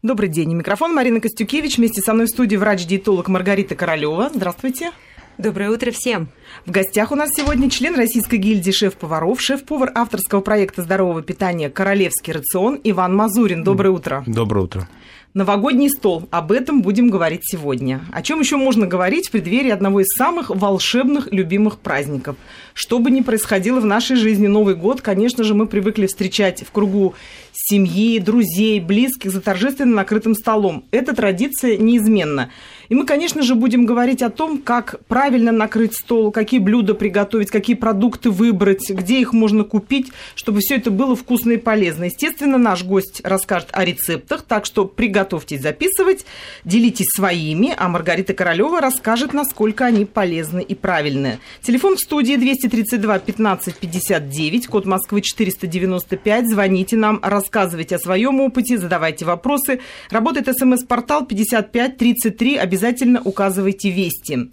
Добрый день. Микрофон Марина Костюкевич. Вместе со мной в студии врач-диетолог Маргарита Королева. Здравствуйте. Доброе утро всем. В гостях у нас сегодня член Российской гильдии шеф-поваров, шеф-повар авторского проекта здорового питания «Королевский рацион» Иван Мазурин. Доброе утро. Доброе утро. Новогодний стол. Об этом будем говорить сегодня. О чем еще можно говорить в преддверии одного из самых волшебных, любимых праздников? Что бы ни происходило в нашей жизни, Новый год, конечно же, мы привыкли встречать в кругу семьи, друзей, близких за торжественно накрытым столом. Эта традиция неизменна. И мы, конечно же, будем говорить о том, как правильно накрыть стол, какие блюда приготовить, какие продукты выбрать, где их можно купить, чтобы все это было вкусно и полезно. Естественно, наш гость расскажет о рецептах, так что приготовьтесь записывать, делитесь своими, а Маргарита Королева расскажет, насколько они полезны и правильны. Телефон в студии 232 15 59, код Москвы 495. Звоните нам, рассказывайте о своем опыте, задавайте вопросы. Работает смс-портал 5533. Обязательно обязательно указывайте вести.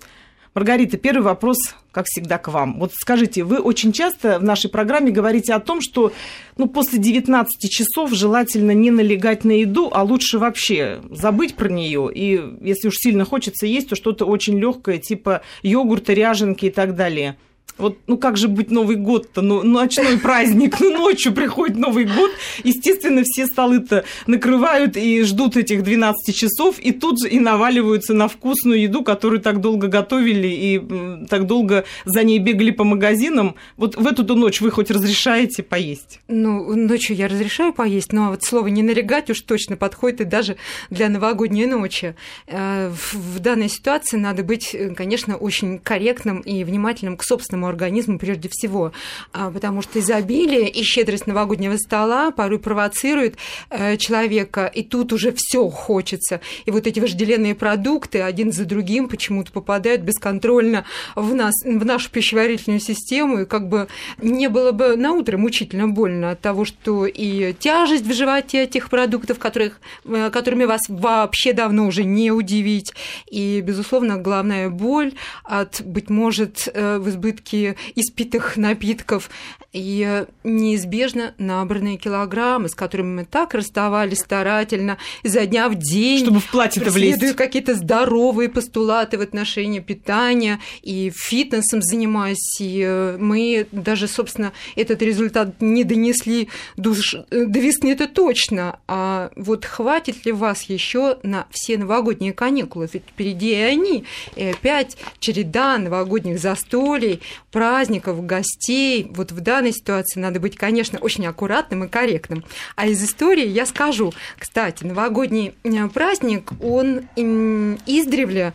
Маргарита, первый вопрос, как всегда, к вам. Вот скажите, вы очень часто в нашей программе говорите о том, что ну, после 19 часов желательно не налегать на еду, а лучше вообще забыть про нее. И если уж сильно хочется есть, то что-то очень легкое, типа йогурта, ряженки и так далее. Вот, ну как же быть Новый год-то? Ну, ночной праздник, ну ночью приходит Новый год. Естественно, все столы-то накрывают и ждут этих 12 часов, и тут же и наваливаются на вкусную еду, которую так долго готовили и так долго за ней бегали по магазинам. Вот в эту ночь вы хоть разрешаете поесть? Ну, ночью я разрешаю поесть, но вот слово «не налегать» уж точно подходит и даже для новогодней ночи. Э, в данной ситуации надо быть, э, конечно, очень корректным и внимательным к собственному нашему организму прежде всего, а, потому что изобилие и щедрость новогоднего стола порой провоцирует э, человека, и тут уже все хочется. И вот эти вожделенные продукты один за другим почему-то попадают бесконтрольно в, нас, в нашу пищеварительную систему, и как бы не было бы на утро мучительно больно от того, что и тяжесть в животе этих продуктов, которых, э, которыми вас вообще давно уже не удивить, и, безусловно, главная боль от, быть может, э, в избытке избытки испитых напитков и неизбежно набранные килограммы, с которыми мы так расставались старательно изо дня в день. Чтобы в платье-то влезть. какие-то здоровые постулаты в отношении питания и фитнесом занимаясь. И э, мы даже, собственно, этот результат не донесли душ... Э, до весны, это точно. А вот хватит ли вас еще на все новогодние каникулы? Ведь впереди и они. И опять череда новогодних застолий, праздников, гостей. Вот в данной ситуации надо быть, конечно, очень аккуратным и корректным. А из истории я скажу, кстати, новогодний э, праздник, он издревле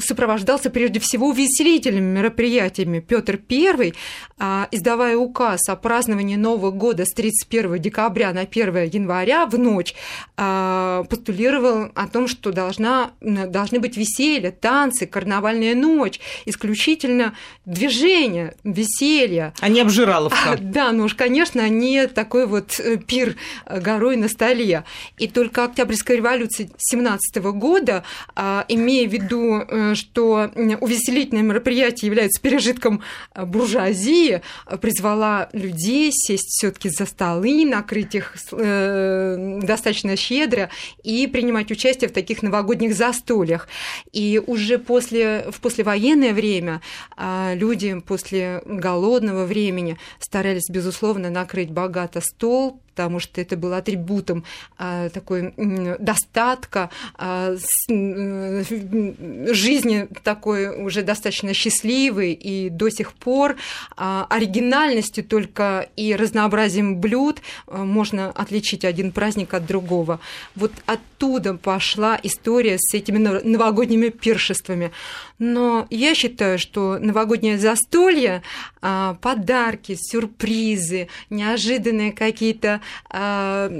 сопровождался прежде всего увеселительными мероприятиями. Петр I, а, издавая указ о праздновании Нового года с 31 декабря на 1 января в ночь, а, постулировал о том, что должна, должны быть веселье, танцы, карнавальная ночь, исключительно движение, веселье. А не обжираловка. Да, ну уж, конечно, не такой вот э, пир горой на столе. И только Октябрьская революция 17 года, имея в виду, э, что увеселительное мероприятие является пережитком э, буржуазии, призвала людей сесть все таки за столы, накрыть их э, достаточно щедро и принимать участие в таких новогодних застольях. И уже после, в послевоенное время люди после голодного времени старались, безусловно, накрыть богато стол, потому что это было атрибутом а, такой достатка, а, жизни такой уже достаточно счастливой и до сих пор а, оригинальностью только и разнообразием блюд можно отличить один праздник от другого. Вот оттуда пошла история с этими новогодними пиршествами. Но я считаю, что новогоднее застолье, подарки, сюрпризы, неожиданные какие-то а,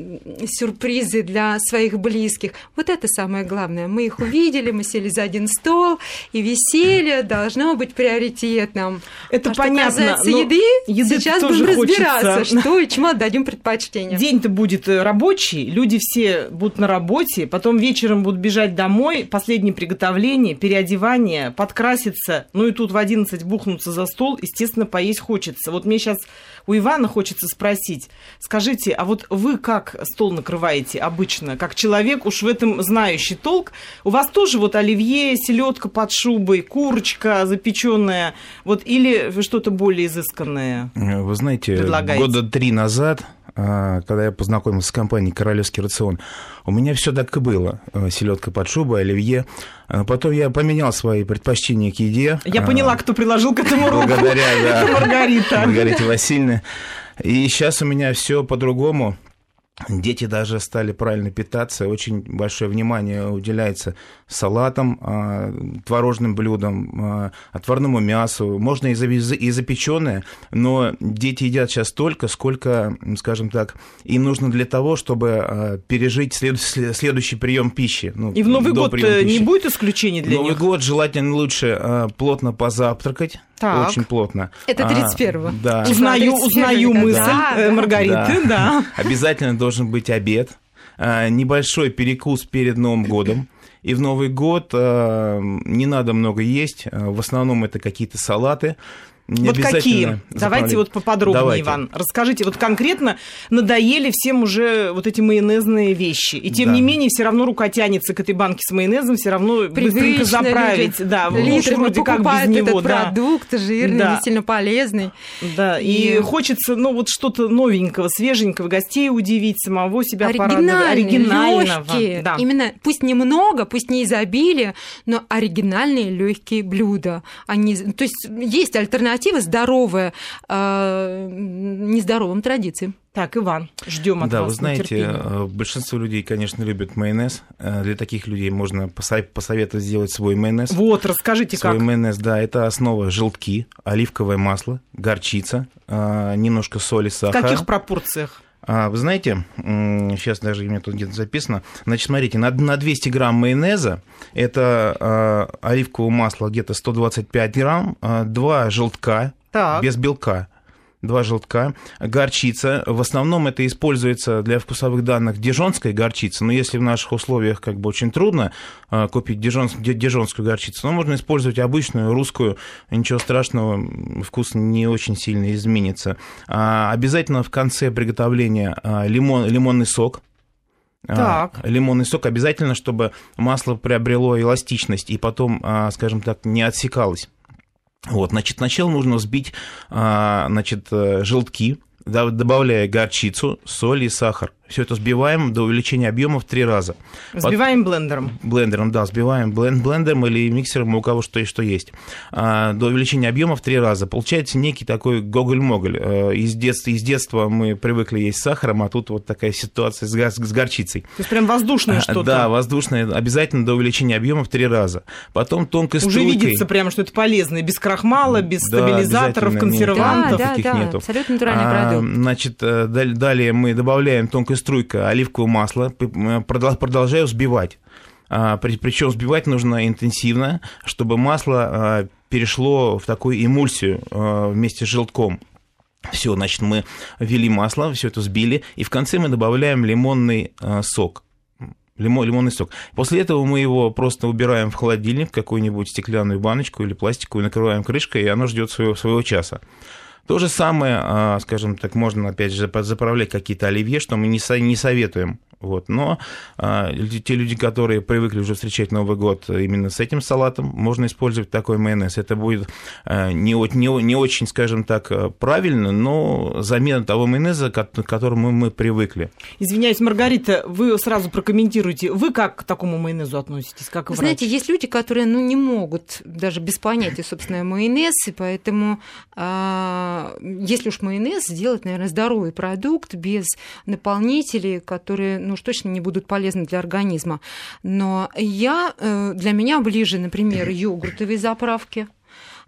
сюрпризы для своих близких. Вот это самое главное. Мы их увидели, мы сели за один стол, и веселье должно быть приоритетным. Это а понятно. Что касается еды, еды сейчас будем разбираться, хочется. что и чему отдадим предпочтение. День-то будет э, рабочий, люди все будут на работе, потом вечером будут бежать домой, последнее приготовление, переодевание, подкраситься, ну и тут в 11 бухнуться за стол, естественно, поесть хочется. Вот мне сейчас у Ивана хочется спросить, скажите, а вот вы как стол накрываете обычно, как человек уж в этом знающий толк? У вас тоже вот оливье, селедка под шубой, курочка запеченная, вот или что-то более изысканное? Вы знаете, года три назад когда я познакомился с компанией «Королевский рацион», у меня все так и было. Э, селедка под шубой, оливье. А потом я поменял свои предпочтения к еде. Я поняла, кто приложил к этому руку. Благодаря, да. Маргарита. Маргарите Васильевне. И сейчас у меня все по-другому. Дети даже стали правильно питаться, очень большое внимание уделяется салатам, а, творожным блюдам, а, отварному мясу. Можно и запеченное, но дети едят сейчас столько, сколько, скажем так, им нужно для того, чтобы а, пережить следующий прием пищи. Ну, и в Новый год э, не будет исключений для Новый них? Новый год желательно лучше плотно позавтракать, так. Очень плотно. Это 31-го. А, да. Узнаю, узнаю мысль да, э, Маргариты, да. да. Обязательно должен быть обед, а, небольшой перекус перед Новым годом. И в Новый год а, не надо много есть. А, в основном это какие-то салаты. Не вот какие? Давайте вот поподробнее, Давайте. Иван. Расскажите, вот конкретно надоели всем уже вот эти майонезные вещи. И тем да. не менее, все равно рука тянется к этой банке с майонезом, все равно Привычно быстренько заправить. Люди да, лучше вроде как без него. Этот да. продукт жирный, да. действительно полезный. Да, и... и хочется, ну, вот что-то новенького, свеженького, гостей удивить, самого себя порадовать. Оригинального. Легкие. Да. Именно, пусть немного, пусть не изобилие, но оригинальные легкие блюда. Они, то есть есть альтернатива альтернатива здоровая э, нездоровым традициям. Так, Иван, ждем от да, вас. Да, вы знаете. Э, большинство людей, конечно, любят майонез. Э, для таких людей можно посоветовать сделать свой майонез. Вот, расскажите свой как. Свой майонез, да, это основа желтки, оливковое масло, горчица, э, немножко соли, сахара. В каких пропорциях? А, вы знаете, сейчас даже у меня тут где-то записано. Значит, смотрите, на, на 200 грамм майонеза это а, оливкового масла где-то 125 грамм, а, 2 желтка так. без белка два желтка, горчица. В основном это используется для вкусовых данных дижонская горчица, но если в наших условиях как бы очень трудно а, купить дижон, дижонскую горчицу, но можно использовать обычную русскую, ничего страшного, вкус не очень сильно изменится. А, обязательно в конце приготовления а, лимон, лимонный сок, так. лимонный сок обязательно, чтобы масло приобрело эластичность и потом, скажем так, не отсекалось. Вот, значит, сначала нужно взбить, а, значит, э, желтки, добавляя горчицу, соль и сахар. Все это взбиваем до увеличения объема в три раза. Взбиваем Под... блендером. Блендером, да, взбиваем блен... блендером или миксером, у кого что, что есть. А, до увеличения объема в три раза. Получается некий такой гоголь-моголь. А, из, детства, из детства мы привыкли есть с сахаром, а тут вот такая ситуация с, гор... с горчицей. То есть прям воздушное а, что-то. Да, воздушное. Обязательно до увеличения объема в три раза. Потом тонкой Уже струйкой... видится прямо, что это полезно. Без крахмала, без да, стабилизаторов, консервантов. Да, да, да, нету. абсолютно натуральный а, продукт. Значит, э, далее мы добавляем тонкой струйкой оливковое масло, продолжаю взбивать. А, Причем взбивать нужно интенсивно, чтобы масло а, перешло в такую эмульсию а, вместе с желтком. Все, значит, мы ввели масло, все это взбили, и в конце мы добавляем лимонный сок. Лимон, лимонный сок. После этого мы его просто убираем в холодильник, в какую-нибудь стеклянную баночку или пластиковую, накрываем крышкой, и оно ждет своего, своего часа. То же самое, а, скажем так, можно, опять же, заправлять какие-то оливье, что мы не советуем вот. Но а, те люди, которые привыкли уже встречать Новый год именно с этим салатом, можно использовать такой майонез. Это будет а, не, не, не очень, скажем так, правильно, но замена того майонеза, к которому мы привыкли. Извиняюсь, Маргарита, вы сразу прокомментируйте. Вы как к такому майонезу относитесь? Как врач? Знаете, есть люди, которые ну, не могут даже без понятия, собственно, майонез, и поэтому а, если уж майонез, сделать, наверное, здоровый продукт без наполнителей, которые ну уж точно не будут полезны для организма. Но я, э, для меня ближе, например, йогуртовые заправки,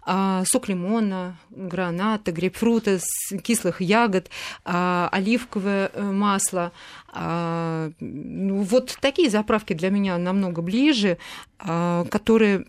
а, сок лимона, граната, грейпфрута, кислых ягод, а, оливковое э, масло. А, ну, вот такие заправки для меня намного ближе. А, которые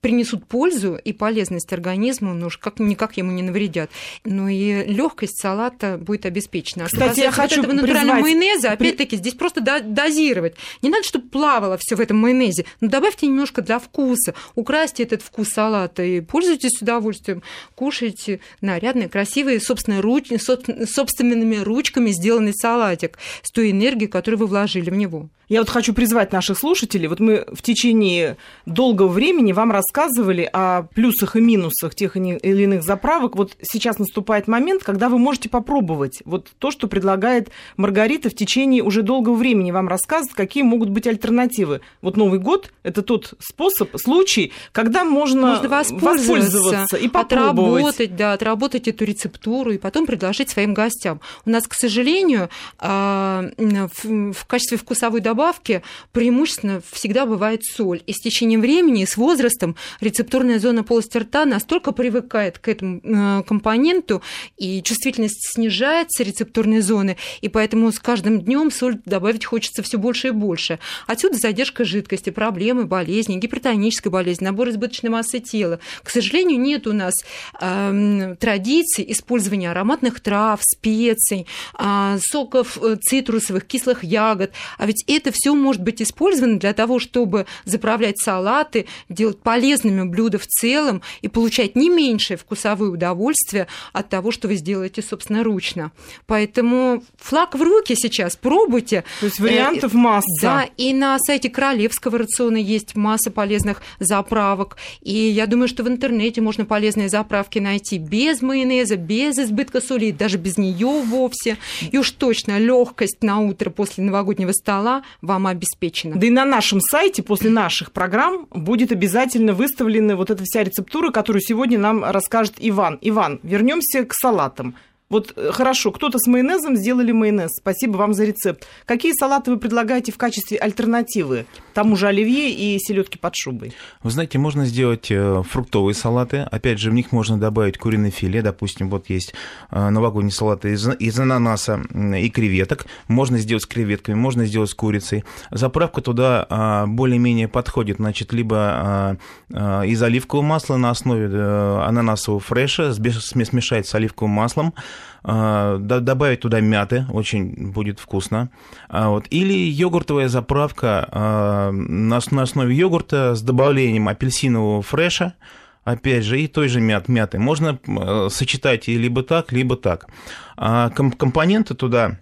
принесут пользу и полезность организму, ну уж как никак ему не навредят. Но и легкость салата будет обеспечена. Кстати, я хочу этого натурального майонеза, опять-таки, здесь просто дозировать. Не надо, чтобы плавало все в этом майонезе, но добавьте немножко для вкуса, украсьте этот вкус салата и пользуйтесь с удовольствием, кушайте нарядные, красивые, собственно, руч... собственными ручками сделанный салатик с той энергией, которую вы вложили в него. Я вот хочу призвать наших слушателей. Вот мы в течение долгого времени вам рассказывали о плюсах и минусах тех или иных заправок. Вот сейчас наступает момент, когда вы можете попробовать вот то, что предлагает Маргарита в течение уже долгого времени вам рассказывает, какие могут быть альтернативы. Вот Новый год – это тот способ, случай, когда можно, можно воспользоваться и попробовать. Отработать, да, отработать эту рецептуру и потом предложить своим гостям. У нас, к сожалению, а, в качестве вкусовой добавки добавки преимущественно всегда бывает соль. И с течением времени, с возрастом рецепторная зона полости рта настолько привыкает к этому э, компоненту, и чувствительность снижается рецепторной зоны, и поэтому с каждым днем соль добавить хочется все больше и больше. Отсюда задержка жидкости, проблемы, болезни, гипертоническая болезнь, набор избыточной массы тела. К сожалению, нет у нас э, традиции использования ароматных трав, специй, э, соков э, цитрусовых, кислых ягод. А ведь это все может быть использовано для того, чтобы заправлять салаты, делать полезными блюда в целом и получать не меньшее вкусовое удовольствие от того, что вы сделаете собственноручно. Поэтому флаг в руки сейчас, пробуйте. То есть вариантов э, масса. Да, и на сайте Королевского рациона есть масса полезных заправок. И я думаю, что в интернете можно полезные заправки найти без майонеза, без избытка соли, даже без нее вовсе. И уж точно легкость на утро после новогоднего стола вам обеспечена. Да и на нашем сайте после наших программ будет обязательно выставлена вот эта вся рецептура, которую сегодня нам расскажет Иван. Иван, вернемся к салатам. Вот э, хорошо, кто-то с майонезом сделали майонез. Спасибо вам за рецепт. Какие салаты вы предлагаете в качестве альтернативы тому же оливье и селедки под шубой? Вы знаете, можно сделать э, фруктовые салаты. Опять же, в них можно добавить куриное филе. Допустим, вот есть э, новогодние салаты из, из ананаса и креветок. Можно сделать с креветками, можно сделать с курицей. Заправка туда а, более-менее подходит. Значит, либо а, а, из оливкового масла на основе ананасового фреша смешать с оливковым маслом добавить туда мяты, очень будет вкусно. А вот. Или йогуртовая заправка а, на основе йогурта с добавлением апельсинового фреша, опять же, и той же мят, мяты. Можно сочетать и либо так, либо так. Компоненты туда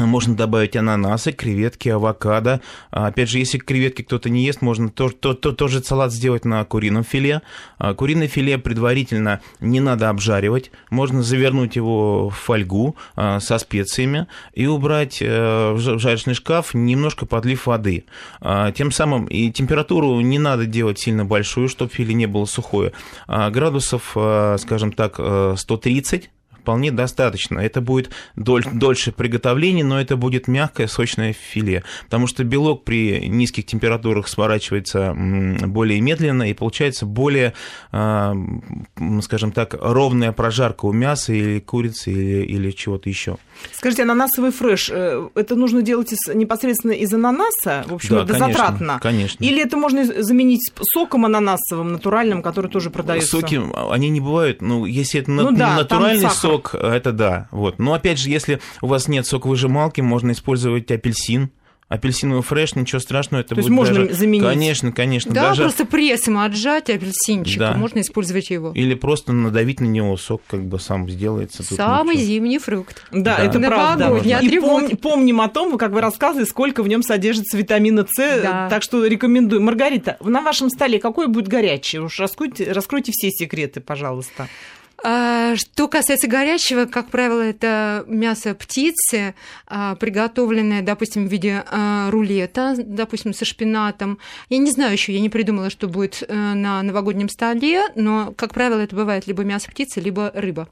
можно добавить ананасы, креветки, авокадо. Опять же, если креветки кто-то не ест, можно тоже, то, то, тоже салат сделать на курином филе. А куриное филе предварительно не надо обжаривать. Можно завернуть его в фольгу а, со специями и убрать э, в жарочный шкаф, немножко подлив воды. А, тем самым и температуру не надо делать сильно большую, чтобы филе не было сухое. Градусов, скажем так, 130 э, вполне достаточно. Это будет доль, дольше приготовления, но это будет мягкое, сочное филе, потому что белок при низких температурах сворачивается более медленно и получается более, а, скажем так, ровная прожарка у мяса или курицы или, или чего-то еще. Скажите, ананасовый фреш, э, это нужно делать из, непосредственно из ананаса? В общем, да, это конечно, затратно. Конечно. Или это можно заменить соком ананасовым, натуральным, который тоже продается? Соки, они не бывают, ну, если это ну, да, натуральный сок, сок, это да. Вот. Но опять же, если у вас нет соковыжималки, можно использовать апельсин апельсиновый фреш, ничего страшного, это То будет есть можно даже... заменить? Конечно, конечно. Да, даже... просто прессом отжать апельсинчик, да. можно использовать его. Или просто надавить на него, сок как бы сам сделается. Тут Самый ничего. зимний фрукт. Да, да. это правда. И пом... помним о том, как вы рассказывали, сколько в нем содержится витамина С, да. так что рекомендую. Маргарита, на вашем столе какой будет горячий? Уж раскройте, раскройте все секреты, пожалуйста. А, что касается горячего, как правило, это мясо птицы, а, приготовленное, допустим, в виде а, рулета, допустим, со шпинатом. Я не знаю еще, я не придумала, что будет э, на новогоднем столе, но, как правило, это бывает либо мясо птицы, либо рыба.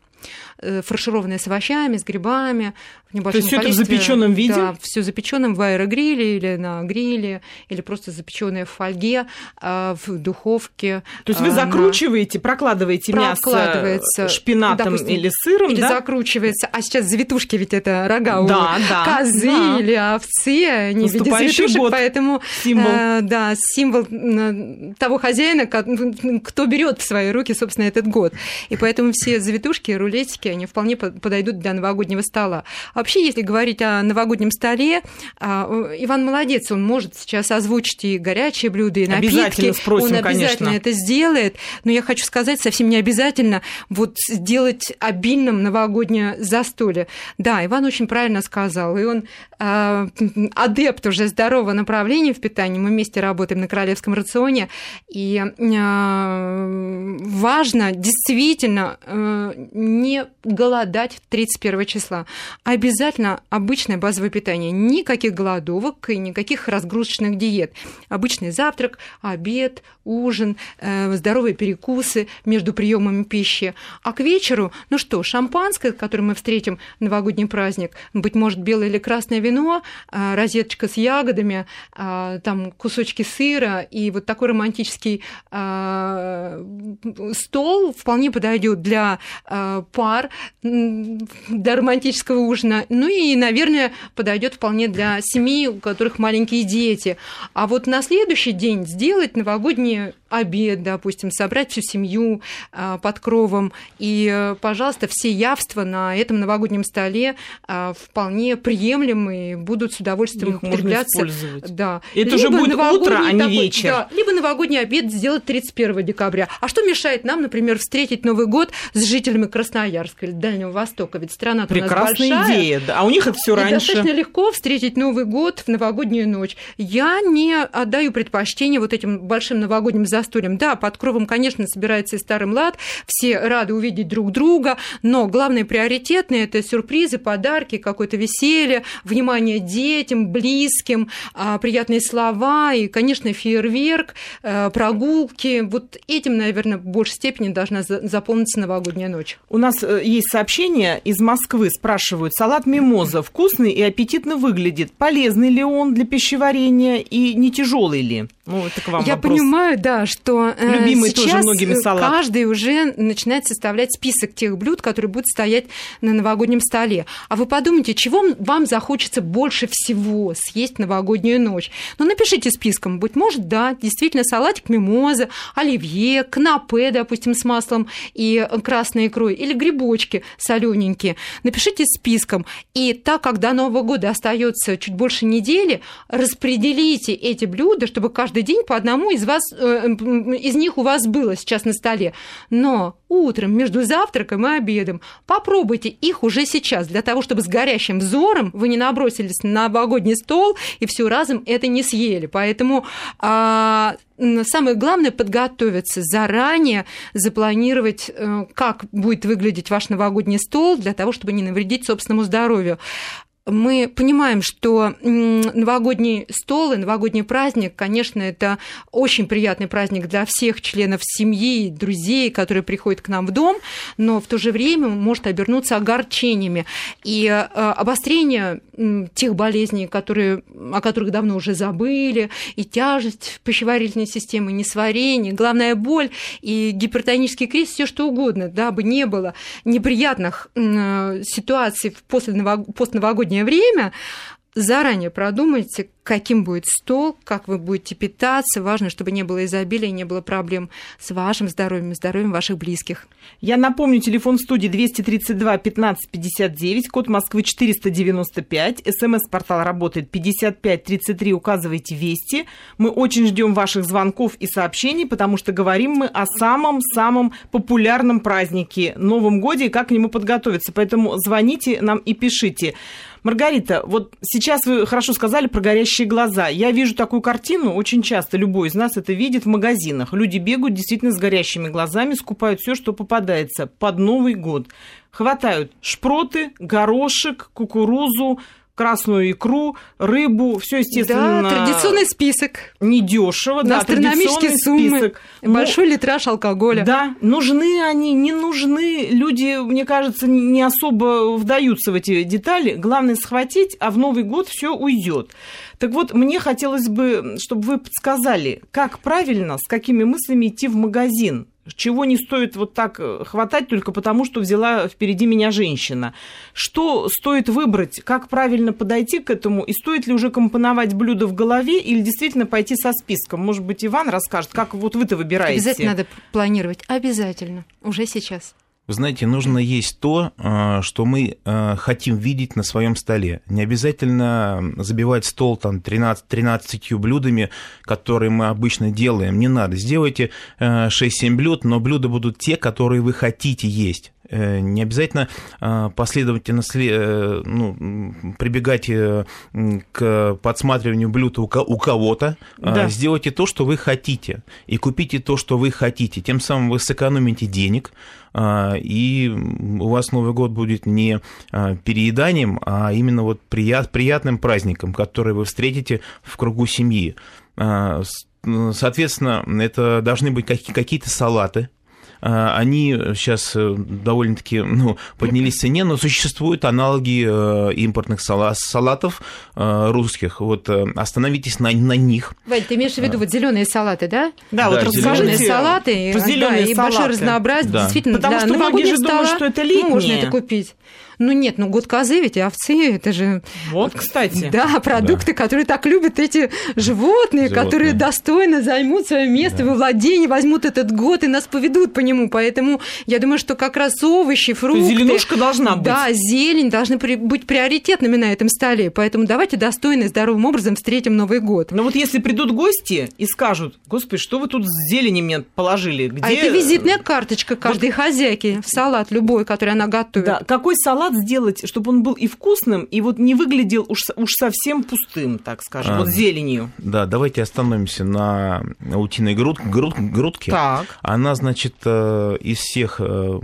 Э, фаршированное с овощами, с грибами, в небольшом То есть количестве. это в запеченном виде? Да, все запеченным в аэрогриле или на гриле, или просто запеченное в фольге, а, в духовке. То есть вы а, закручиваете, прокладываете мясо шпинатом допустим, или сыром, или да? закручивается. А сейчас завитушки ведь это рога Да, у да, козы да. или овцы, они в виде завитушек, год. поэтому Символ. э, да, символ э, того хозяина, кто берет в свои руки, собственно, этот год. И поэтому все завитушки, рулетики, они вполне по- подойдут для новогоднего стола. Вообще, если говорить о новогоднем столе, а, Иван молодец, он может сейчас озвучить и горячие блюда, и напитки. Обязательно спросим, он обязательно конечно. это сделает. Но я хочу сказать, совсем не обязательно вот сделать обильным новогоднее застолье. Да, Иван очень правильно сказал, и он а, адепт уже здорового направления в питании. Мы вместе работаем на королевском рационе, и а, важно действительно а, не голодать 31 числа. Обязательно обычное базовое питание. Никаких голодовок и никаких разгрузочных диет. Обычный завтрак, обед, ужин, э, здоровые перекусы между приемами пищи. А к вечеру, ну что, шампанское, которое мы встретим новогодний праздник, быть может, белое или красное вино, э, розеточка с ягодами, э, там кусочки сыра и вот такой романтический стол вполне подойдет для пар, для романтического ужина. Ну и, наверное, подойдет вполне для семей, у которых маленькие дети. А вот на следующий день сделать новогодний обед, допустим, собрать всю семью а, под кровом. И, пожалуйста, все явства на этом новогоднем столе а, вполне приемлемые, будут с удовольствием Их употребляться. Да. Это уже будет утро, а не вечер. Да, либо новогодний обед сделать 31 декабря. А что мешает нам, например, встретить Новый год с жителями Красноярска или Дальнего Востока? Ведь страна у нас Прекрасная большая. идея. да. А у них это все раньше. достаточно легко встретить Новый год в новогоднюю ночь. Я не отдаю предпочтение вот этим большим новогодним застольям. Да, под кровом, конечно, собирается и старый млад, все рады увидеть друг друга, но главное приоритетное – это сюрпризы, подарки, какое-то веселье, внимание детям, близким, а, приятные слова и, конечно, фейерверк, э, прогулки. Вот этим, наверное, в большей степени должна за- заполниться новогодняя ночь. У нас э, есть сообщение из Москвы. Спрашивают, салат мимоза вкусный и аппетитно выглядит. Полезный ли он для пищеварения и не тяжелый ли? Ну, это к вам Я вопрос. понимаю, да, что э, Любимый тоже сейчас многими э, салат. каждый уже начинает составлять список тех блюд, которые будут стоять на новогоднем столе. А вы подумайте, чего вам захочется больше всего съесть новогоднюю ночь? Ну, напишите списком. Быть может, да, действительно, салатик мимоза, оливье, канапе, допустим, с маслом и красной икрой, или грибочки солененькие. Напишите списком. И так как до Нового года остается чуть больше недели, распределите эти блюда, чтобы каждый день по одному из вас, э, из них у вас было сейчас на столе. Но утром между завтраком и обедом попробуйте их уже сейчас, для того, чтобы с горящим взором вы не набросились на новогодний стол и все разом это не съели. Поэтому а, самое главное подготовиться заранее, запланировать, э, как будет выглядеть ваш новогодний стол, для того, чтобы не навредить собственному здоровью мы понимаем, что новогодний стол и новогодний праздник, конечно, это очень приятный праздник для всех членов семьи, друзей, которые приходят к нам в дом, но в то же время может обернуться огорчениями. И э, обострение тех болезней, которые, о которых давно уже забыли, и тяжесть пищеварительной системы, несварение, главная боль и гипертонический криз, все что угодно, дабы не было неприятных м, ситуаций в после ново- постновогоднее время, заранее продумайте, каким будет стол, как вы будете питаться. Важно, чтобы не было изобилия, не было проблем с вашим здоровьем, здоровьем ваших близких. Я напомню, телефон студии 232 15 59, код Москвы 495, смс-портал работает 55 33, указывайте «Вести». Мы очень ждем ваших звонков и сообщений, потому что говорим мы о самом-самом популярном празднике Новом Годе и как к нему подготовиться. Поэтому звоните нам и пишите. Маргарита, вот сейчас вы хорошо сказали про горящие глаза. Я вижу такую картину очень часто, любой из нас это видит в магазинах. Люди бегают действительно с горящими глазами, скупают все, что попадается под Новый год. Хватают шпроты, горошек, кукурузу, красную икру, рыбу, все естественно. Да, традиционный список. Недешево, да, астрономические суммы, список. большой Но, литраж алкоголя. Да, нужны они, не нужны. Люди, мне кажется, не особо вдаются в эти детали. Главное схватить, а в Новый год все уйдет. Так вот, мне хотелось бы, чтобы вы подсказали, как правильно, с какими мыслями идти в магазин чего не стоит вот так э, хватать только потому, что взяла впереди меня женщина. Что стоит выбрать, как правильно подойти к этому, и стоит ли уже компоновать блюдо в голове или действительно пойти со списком? Может быть, Иван расскажет, как вот вы-то выбираете? Обязательно надо планировать, обязательно, уже сейчас. Вы знаете, нужно есть то, э, что мы э, хотим видеть на своем столе. Не обязательно забивать стол там 13, 13 блюдами, которые мы обычно делаем. Не надо. Сделайте 6-7 э, блюд, но блюда будут те, которые вы хотите есть. Э, не обязательно а, последовательно э, ну, прибегать э, к подсматриванию блюда у кого-то. А, да. Сделайте то, что вы хотите, и купите то, что вы хотите. Тем самым вы сэкономите денег, а, и у вас Новый год будет не перееданием, а именно вот прият, приятным праздником, который вы встретите в кругу семьи. Соответственно, это должны быть какие-то салаты, а, они сейчас э, довольно-таки ну, поднялись в цене, но существуют аналоги э, импортных салатов э, русских. Вот остановитесь на, на них. Вань, ты имеешь в виду вот зеленые салаты, да? Да, да вот расскажите. Зеленые салаты, про зеленые да, салаты. и большое разнообразие. Да. Действительно, Потому для что многие же стола думают, что это летнее. Можно это купить. Ну нет, ну год козы ведь, овцы, это же... Вот, кстати. Да, продукты, да. которые так любят эти животные, животные, которые достойно займут свое место да. во владении, возьмут этот год и нас поведут по нему. Поэтому я думаю, что как раз овощи, фрукты... Зеленушка должна быть. Да, зелень должны быть приоритетными на этом столе. Поэтому давайте достойно и здоровым образом встретим Новый год. Но вот если придут гости и скажут, господи, что вы тут с зелени мне положили? Где... А это визитная карточка каждой вот... хозяйки в салат любой, который она готовит. Да, какой салат салат сделать, чтобы он был и вкусным, и вот не выглядел уж, уж совсем пустым, так скажем, а, вот зеленью. Да, давайте остановимся на утиной груд, груд, грудке. Так. Она, значит, э, из всех, э,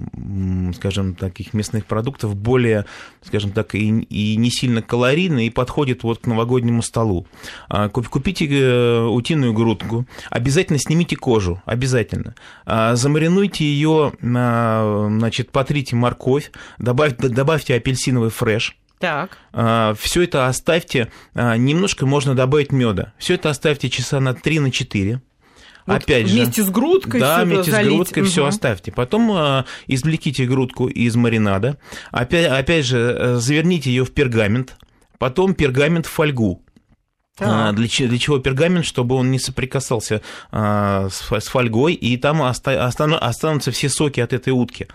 скажем, таких мясных продуктов более, скажем так, и, и не сильно калорийная, и подходит вот к новогоднему столу. А, купите э, утиную грудку, обязательно снимите кожу, обязательно. А, замаринуйте ее, значит, потрите морковь, добавьте, добавьте добавьте апельсиновый фреш. Так. А, Все это оставьте, а, немножко можно добавить меда. Все это оставьте часа на 3 на 4. Вот Опять же. Вместе с грудкой Да, вместе залить. с грудкой угу. все оставьте. Потом э, извлеките грудку из маринада. Опять, опять же, э, заверните ее в пергамент. Потом пергамент в фольгу. А, для, для чего пергамент? Чтобы он не соприкасался а, с, с фольгой, и там оста, останутся все соки от этой утки.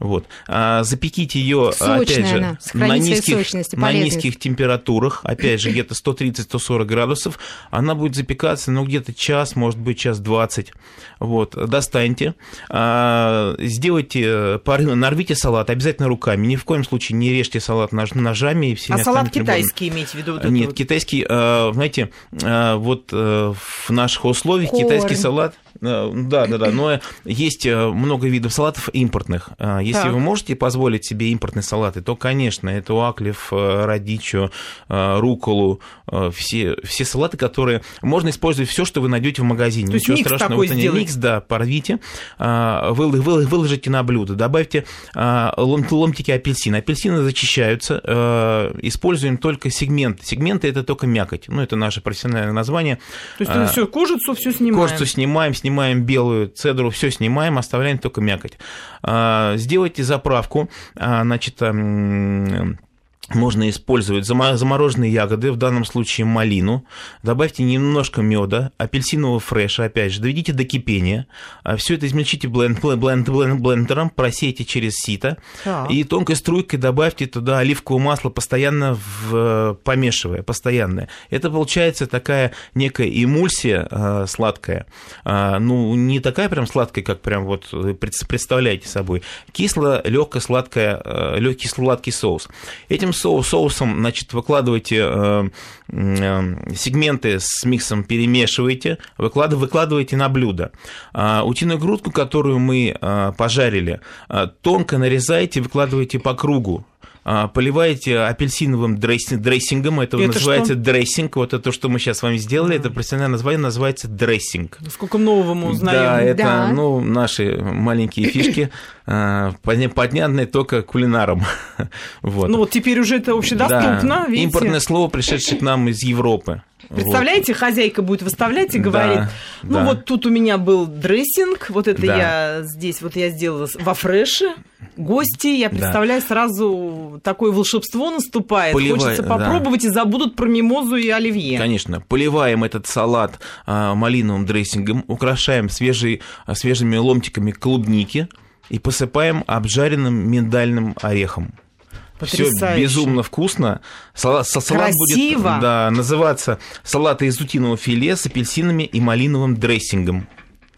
Вот. А, запеките ее, опять же, на низких, на низких температурах, опять же, где-то 130-140 градусов. Она будет запекаться, ну, где-то час, может быть, час 20. Вот. Достаньте, а, сделайте, нарвите салат обязательно руками, ни в коем случае не режьте салат ножами. И а салат китайский имеете в виду? Вот Нет, китайский, а, знаете, вот э, в наших условиях Корм. китайский салат Э, да, да, да. Но есть э, много видов салатов импортных. Э, если так. вы можете позволить себе импортные салаты, то, конечно, это уаклев, радичо, руколу, все, все салаты, которые можно использовать все, что вы найдете в магазине. То Ничего страшного. Вот микс, да, порвите, выложите на блюдо, добавьте ломтики апельсина. Апельсины зачищаются, используем только сегменты. Сегменты это только мякоть. Ну, это наше профессиональное название. То есть все кожицу все снимаем. Кожицу снимаем, снимаем белую цедру, все снимаем, оставляем только мякоть. А, сделайте заправку, а, значит, можно использовать замороженные ягоды, в данном случае малину. Добавьте немножко меда, апельсинового фреша, опять же, доведите до кипения. А Все это измельчите бленд, бленд, бленд, блендером, просейте через сито. Так. И тонкой струйкой добавьте туда оливковое масло, постоянно в, помешивая, постоянно. Это получается такая некая эмульсия э, сладкая. Э, ну, не такая прям сладкая, как прям вот представляете собой. Кисло, легко сладкая, э, легкий сладкий соус. Этим соусом, значит, выкладывайте э, э, сегменты с миксом, перемешиваете, выкладываете на блюдо. А, утиную грудку, которую мы э, пожарили, тонко нарезаете, выкладываете по кругу поливаете апельсиновым дрессингом, это, это называется что? дрессинг, вот это то, что мы сейчас с вами сделали, mm. это профессиональное название называется дрессинг. Сколько нового мы узнаем. Да, это, да. ну, наши маленькие фишки, а, понятные только кулинарам. вот. Ну, вот теперь уже это общедоступно, да. видите? Импортное слово, пришедшее к нам из Европы. Представляете, вот. хозяйка будет выставлять и говорит, да, ну да. вот тут у меня был дрессинг, вот это да. я здесь, вот я сделала во фреше, гости, я представляю, да. сразу такое волшебство наступает, Поливай, хочется попробовать да. и забудут про мимозу и оливье. Конечно, поливаем этот салат а, малиновым дрессингом, украшаем свежий, а, свежими ломтиками клубники и посыпаем обжаренным миндальным орехом. Все безумно вкусно. Салат, салат будет да, называться салат из утиного филе с апельсинами и малиновым дрессингом.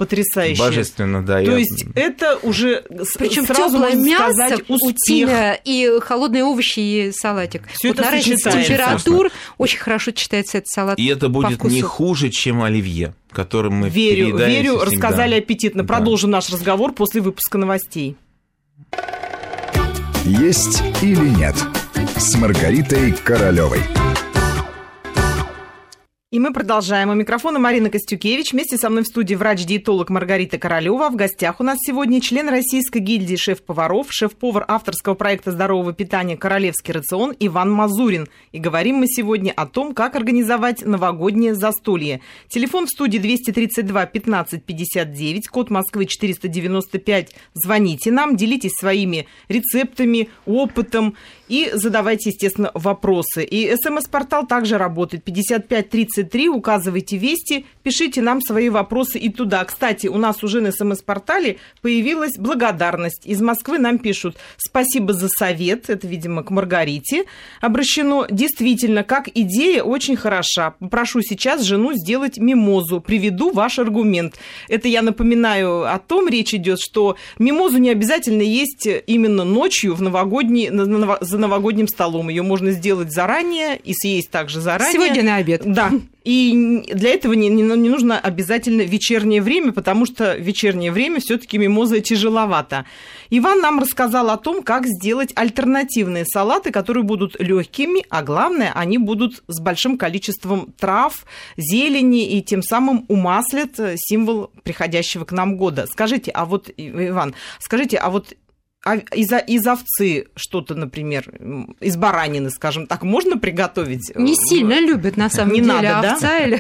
Потрясающе. Божественно, да. То я... есть это уже Причем сразу теплое мясо, утиное и холодные овощи и салатик. Все вот это на температур очень хорошо читается этот салат. И это будет не хуже, чем оливье, которым мы Верю, верю, всегда. рассказали аппетитно. Да. Продолжим наш разговор после выпуска новостей. «Есть или нет» с Маргаритой Королевой. И мы продолжаем. У микрофона Марина Костюкевич. Вместе со мной в студии врач-диетолог Маргарита Королева. В гостях у нас сегодня член Российской гильдии шеф-поваров, шеф-повар авторского проекта здорового питания «Королевский рацион» Иван Мазурин. И говорим мы сегодня о том, как организовать новогоднее застолье. Телефон в студии 232 15 59, код Москвы 495. Звоните нам, делитесь своими рецептами, опытом и задавайте, естественно, вопросы. И смс-портал также работает 5533. Указывайте вести, пишите нам свои вопросы и туда. Кстати, у нас уже на смс-портале появилась благодарность. Из Москвы нам пишут «Спасибо за совет». Это, видимо, к Маргарите обращено. Действительно, как идея очень хороша. Прошу сейчас жену сделать мимозу. Приведу ваш аргумент. Это я напоминаю о том, речь идет, что мимозу не обязательно есть именно ночью в новогодний, за новогодним столом. Ее можно сделать заранее и съесть также заранее. Сегодня на обед. Да. И для этого не, не, не нужно обязательно вечернее время, потому что вечернее время все-таки мимоза тяжеловато. Иван нам рассказал о том, как сделать альтернативные салаты, которые будут легкими, а главное, они будут с большим количеством трав, зелени и тем самым умаслят символ приходящего к нам года. Скажите, а вот, Иван, скажите, а вот а из, из овцы что-то, например, из баранины, скажем так, можно приготовить? Не сильно любят, на самом не деле, надо, овца да? или,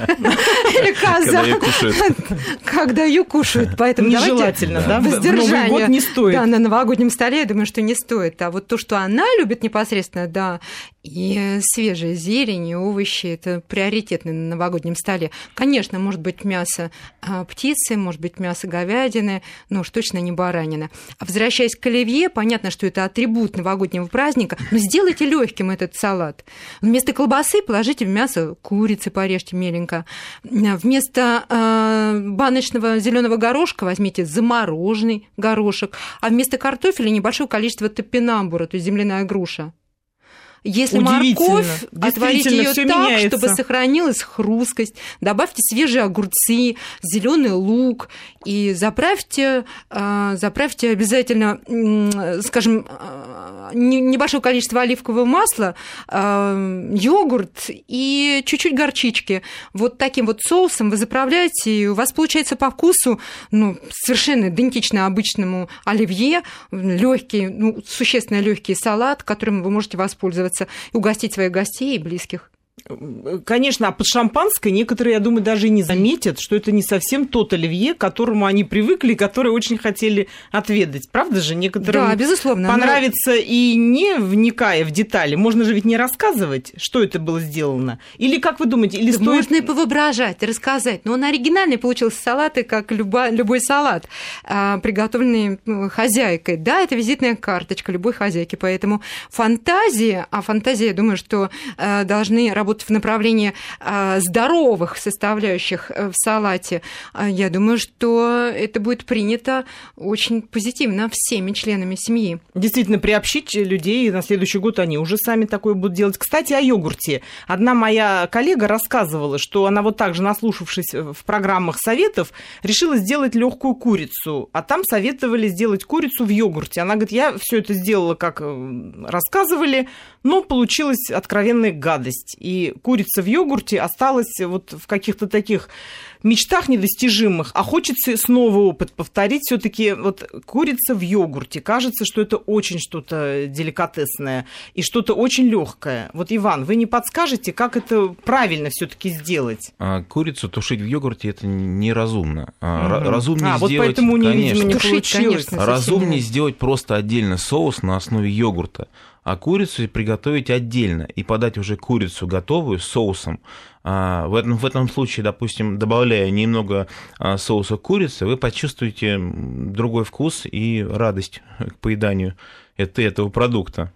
или коза. Когда ее кушают. Когда ее кушают. Поэтому Нежелательно, да? Воздержание. В Новый год не стоит. Да, на новогоднем столе, я думаю, что не стоит. А вот то, что она любит непосредственно, да, и свежая зелень, и овощи – это приоритетно на новогоднем столе. Конечно, может быть мясо а, птицы, может быть мясо говядины, но уж точно не баранина. А возвращаясь к оливье, понятно, что это атрибут новогоднего праздника, но сделайте легким этот салат. Вместо колбасы положите в мясо курицы, порежьте меленько. Вместо э, баночного зеленого горошка возьмите замороженный горошек, а вместо картофеля небольшое количество топинамбура, то есть земляная груша. Если морковь, отварите ее так, меняется. чтобы сохранилась хрусткость, добавьте свежие огурцы, зеленый лук и заправьте, а, заправьте обязательно, скажем, а, небольшое количество оливкового масла, а, йогурт и чуть-чуть горчички. Вот таким вот соусом вы заправляете, и у вас получается по вкусу ну, совершенно идентично обычному оливье, легкий, ну, существенно легкий салат, которым вы можете воспользоваться понравится, и угостить своих гостей и близких. Конечно, а под шампанское некоторые, я думаю, даже и не заметят, что это не совсем тот оливье, к которому они привыкли, который очень хотели отведать. Правда же? Некоторым да, безусловно, понравится но... и не вникая в детали. Можно же ведь не рассказывать, что это было сделано. Или как вы думаете? Или да стоит... Можно и повоображать, рассказать. Но он оригинальный получился салат, и как любой, любой салат, а, приготовленный хозяйкой. Да, это визитная карточка любой хозяйки. Поэтому фантазия, а фантазия, я думаю, что а, должны работать работать в направлении а, здоровых составляющих э, в салате, а, я думаю, что это будет принято очень позитивно всеми членами семьи. Действительно, приобщить людей на следующий год они уже сами такое будут делать. Кстати, о йогурте. Одна моя коллега рассказывала, что она вот так же, наслушавшись в программах советов, решила сделать легкую курицу, а там советовали сделать курицу в йогурте. Она говорит, я все это сделала, как э, рассказывали, но получилась откровенная гадость. И курица в йогурте осталась вот в каких-то таких мечтах недостижимых, а хочется снова опыт повторить. Все-таки вот курица в йогурте. Кажется, что это очень что-то деликатесное и что-то очень легкое. Вот, Иван, вы не подскажете, как это правильно все-таки сделать? А, курицу тушить в йогурте это неразумно. А, угу. Разумнее а, сделать, вот поэтому, конечно, видимо, не тушить, получилось. конечно, разумнее сделать просто отдельно соус на основе йогурта а курицу приготовить отдельно и подать уже курицу готовую с соусом. А, в этом, в этом случае, допустим, добавляя немного а, соуса курицы, вы почувствуете другой вкус и радость к поеданию этого продукта.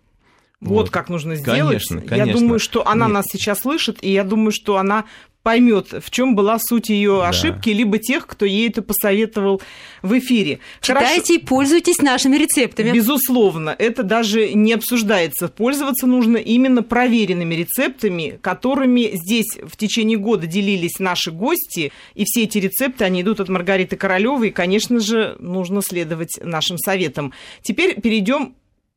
Вот, вот как нужно сделать. Конечно, конечно. Я думаю, что она Нет. нас сейчас слышит, и я думаю, что она поймет, в чем была суть ее Да. ошибки, либо тех, кто ей это посоветовал в эфире. Читайте и пользуйтесь нашими рецептами. Безусловно, это даже не обсуждается. Пользоваться нужно именно проверенными рецептами, которыми здесь в течение года делились наши гости. И все эти рецепты, они идут от Маргариты Королевой. И, конечно же, нужно следовать нашим советам. Теперь перейдем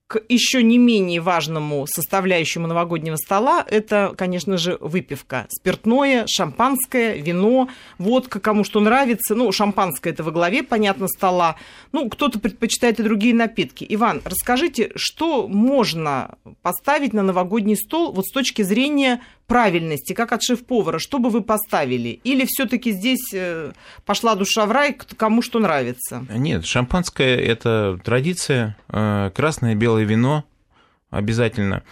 к еще не менее важному составляющему новогоднего стола. Это, конечно же, выпивка. Спиртное, шампанское, вино, водка, кому что нравится. Ну, шампанское это во главе, понятно, стола. Ну, кто-то предпочитает и другие напитки. Иван, расскажите, что можно поставить на новогодний стол вот с точки зрения правильности, как от шеф-повара, что бы вы поставили? Или все-таки здесь э, пошла душа в рай, кому что нравится? Нет, шампанское – это традиция, э, красное, белое вино обязательно.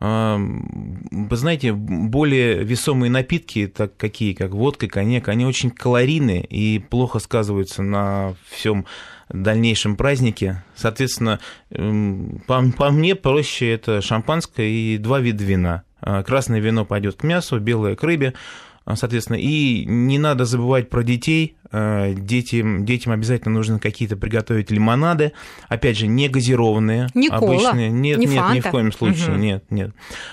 Э, Вы знаете, более весомые напитки, так какие как водка, коньяк, они очень калорийные и плохо сказываются на всем дальнейшем празднике. Соответственно, эм, по, по мне проще это шампанское и два вида вина. Э, Красное вино пойдет к мясу, белое к рыбе. А, Соответственно, и не надо забывать про детей. Э, Детям, детям обязательно нужно какие-то приготовить лимонады. Опять же, не газированные. Не кола, обычные. Нет, не нет, ни в фанта. коем случае. Мгм. Нет, нет.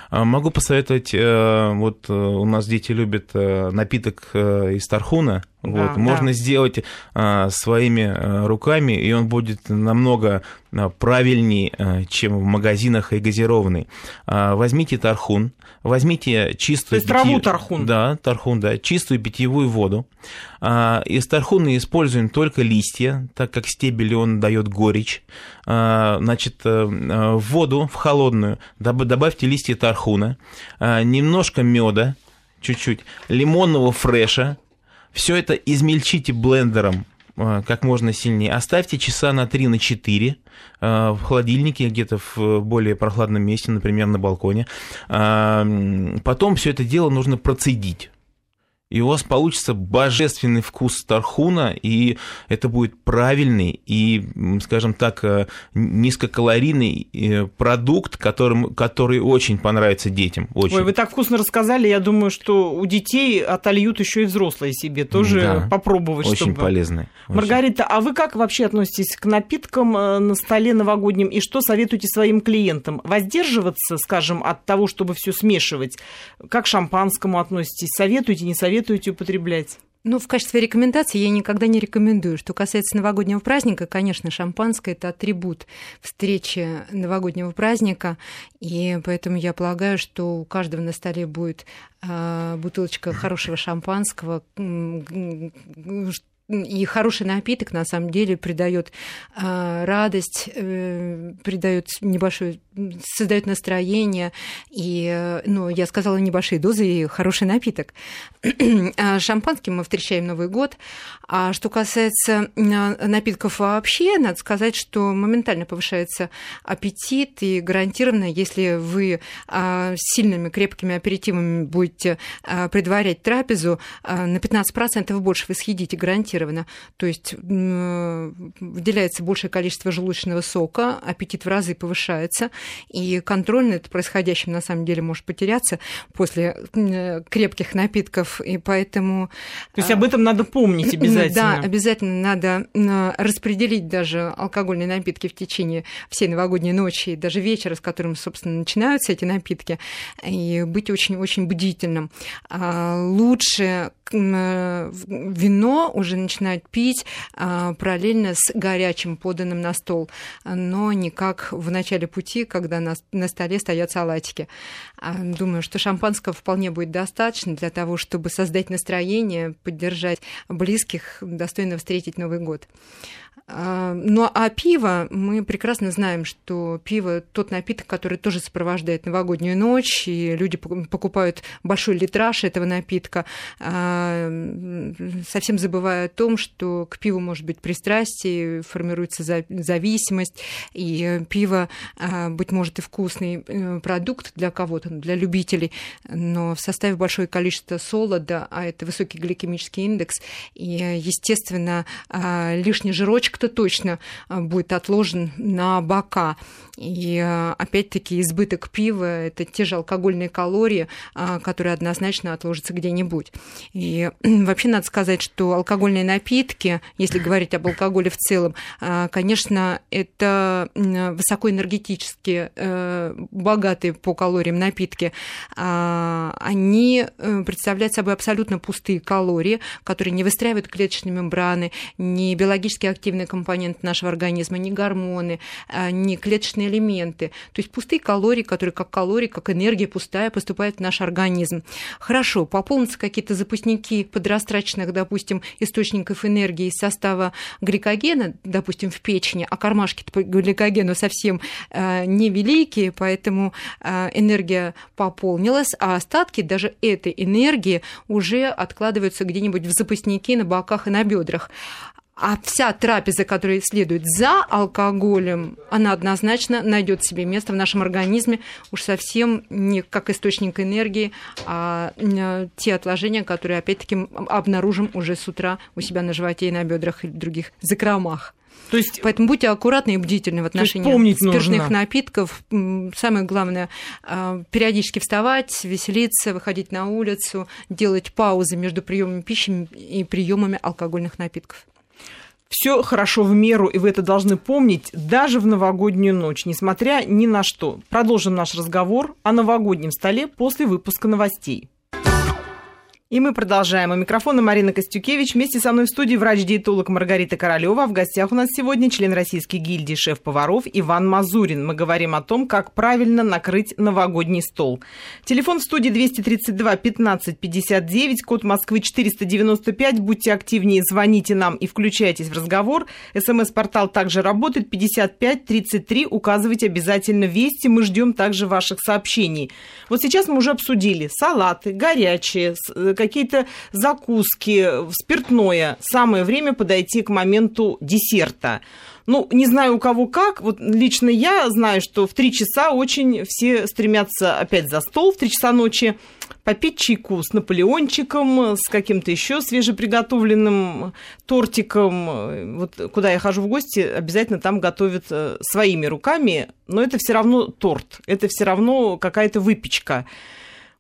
А, Могу посоветовать, э, вот э, у нас дети любят э, напиток из тархуна. Да, Вот, да. можно сделать а, своими а, руками, и он будет намного а, правильнее, а, чем в магазинах и газированный. А, возьмите тархун, возьмите чистую... есть траву тархун? Да, тархун, да, чистую питьевую воду. Из тархуна используем только листья, так как стебель он дает горечь. Значит, э, э, в воду, в холодную, доб- добавьте листья тархуна, немножко меда, чуть-чуть, лимонного фреша, все это измельчите блендером э, как можно сильнее. Оставьте часа на 3 на 4 в холодильнике, где-то в более прохладном месте, например, на балконе. Потом все это дело нужно процедить. И у вас получится божественный вкус тархуна, и это будет правильный и, скажем так, э, низкокалорийный э, продукт, которым, который очень понравится детям. Очень. Ой, вы так вкусно рассказали, я думаю, что у детей отольют еще и взрослые себе тоже Да. попробовать, очень чтобы... полезный. очень. Маргарита, а вы как вообще относитесь к напиткам э, на столе новогодним и что советуете своим клиентам? Воздерживаться, скажем, от того, чтобы все смешивать? Как к шампанскому относитесь? Советуете, не советуете употреблять? Ну, в качестве рекомендации я никогда не рекомендую. Что касается новогоднего праздника, конечно, шампанское – это атрибут встречи новогоднего праздника, и поэтому я полагаю, что у каждого на столе будет а, бутылочка хорошего шампанского, и хороший напиток на самом деле придает а, радость, э, придает небольшое, создает настроение. И, э, ну, я сказала небольшие дозы и хороший напиток. А Шампанским мы встречаем Новый год. А что касается а, напитков вообще, надо сказать, что моментально повышается аппетит, и гарантированно, если вы а, сильными крепкими аперитивами будете а, предварять трапезу, на 15% больше вы съедите гарантированно. То есть м, выделяется большее количество желудочного сока, аппетит в разы повышается. И контроль над происходящим на самом деле может потеряться после крепких напитков, и поэтому... То есть об этом надо помнить обязательно. Да, обязательно надо распределить даже алкогольные напитки в течение всей новогодней ночи, и даже вечера, с которым, собственно, начинаются эти напитки, и быть очень-очень бдительным. А, лучше вино уже начинают пить а, параллельно с горячим поданным на стол, но не как в начале пути, когда на, на столе стоят салатики. А, думаю, что шампанского вполне будет достаточно для того, чтобы создать настроение, поддержать близких, достойно встретить Новый год. А, ну а пиво, мы прекрасно знаем, что пиво тот напиток, который тоже сопровождает новогоднюю ночь, и люди покупают большой литраж этого напитка, а, совсем забывая о том, что к пиву может быть пристрастие, формируется зависимость, и пиво, а, быть может, и вкусный э, продукт для кого-то, для любителей, но в составе большое количество солода, а это высокий гликемический индекс, и, естественно, лишний жирочек кто точно а, будет отложен на бока. И а, опять-таки избыток пива – это те же алкогольные калории, а, которые однозначно отложатся где-нибудь. И вообще надо сказать, что алкогольные напитки, если говорить об алкоголе в целом, конечно, это высокоэнергетические, э, богатые по калориям напитки. Они э, представляют собой абсолютно пустые калории, которые не выстраивают клеточные мембраны, не биологически активные компонент нашего организма, не гормоны, а, не клеточные элементы. То есть пустые калории, которые как калории, как энергия пустая поступают в наш организм. Хорошо, пополнятся какие-то запасники подрастраченных, допустим, источников энергии из состава гликогена, допустим, в печени, а кармашки по гликогену совсем а, невеликие, поэтому а, энергия пополнилась, а остатки даже этой энергии уже откладываются где-нибудь в запасники на боках и на бедрах. А вся трапеза, которая следует за алкоголем, она однозначно найдет себе место в нашем организме уж совсем не как источник энергии, а те отложения, которые опять-таки обнаружим уже с утра у себя на животе и на бедрах или других закромах. То есть, Поэтому будьте аккуратны и бдительны в отношении спиртных нужно. напитков. Самое главное а, периодически вставать, веселиться, выходить на улицу, делать паузы между приемами пищи и приемами алкогольных напитков. Все хорошо в меру, и вы это должны помнить даже в новогоднюю ночь, несмотря ни на что. Продолжим наш разговор о новогоднем столе после выпуска новостей. И мы продолжаем. У микрофона Марина Костюкевич. Вместе со мной в студии врач-диетолог Маргарита Королева. В гостях у нас сегодня член Российской гильдии шеф-поваров Иван Мазурин. Мы говорим о том, как правильно накрыть новогодний стол. Телефон в студии 232 15 59, код Москвы 495. Будьте активнее, звоните нам и включайтесь в разговор. СМС-портал также работает 55 33. Указывайте обязательно вести. Мы ждем также ваших сообщений. Вот сейчас мы уже обсудили салаты, горячие, какие-то закуски, спиртное. Самое время подойти к моменту десерта. Ну, не знаю у кого как, вот лично я знаю, что в три часа очень все стремятся опять за стол в три часа ночи попить чайку с наполеончиком, с каким-то еще свежеприготовленным тортиком. Вот куда я хожу в гости, обязательно там готовят э, своими руками, но это все равно торт, это все равно какая-то выпечка.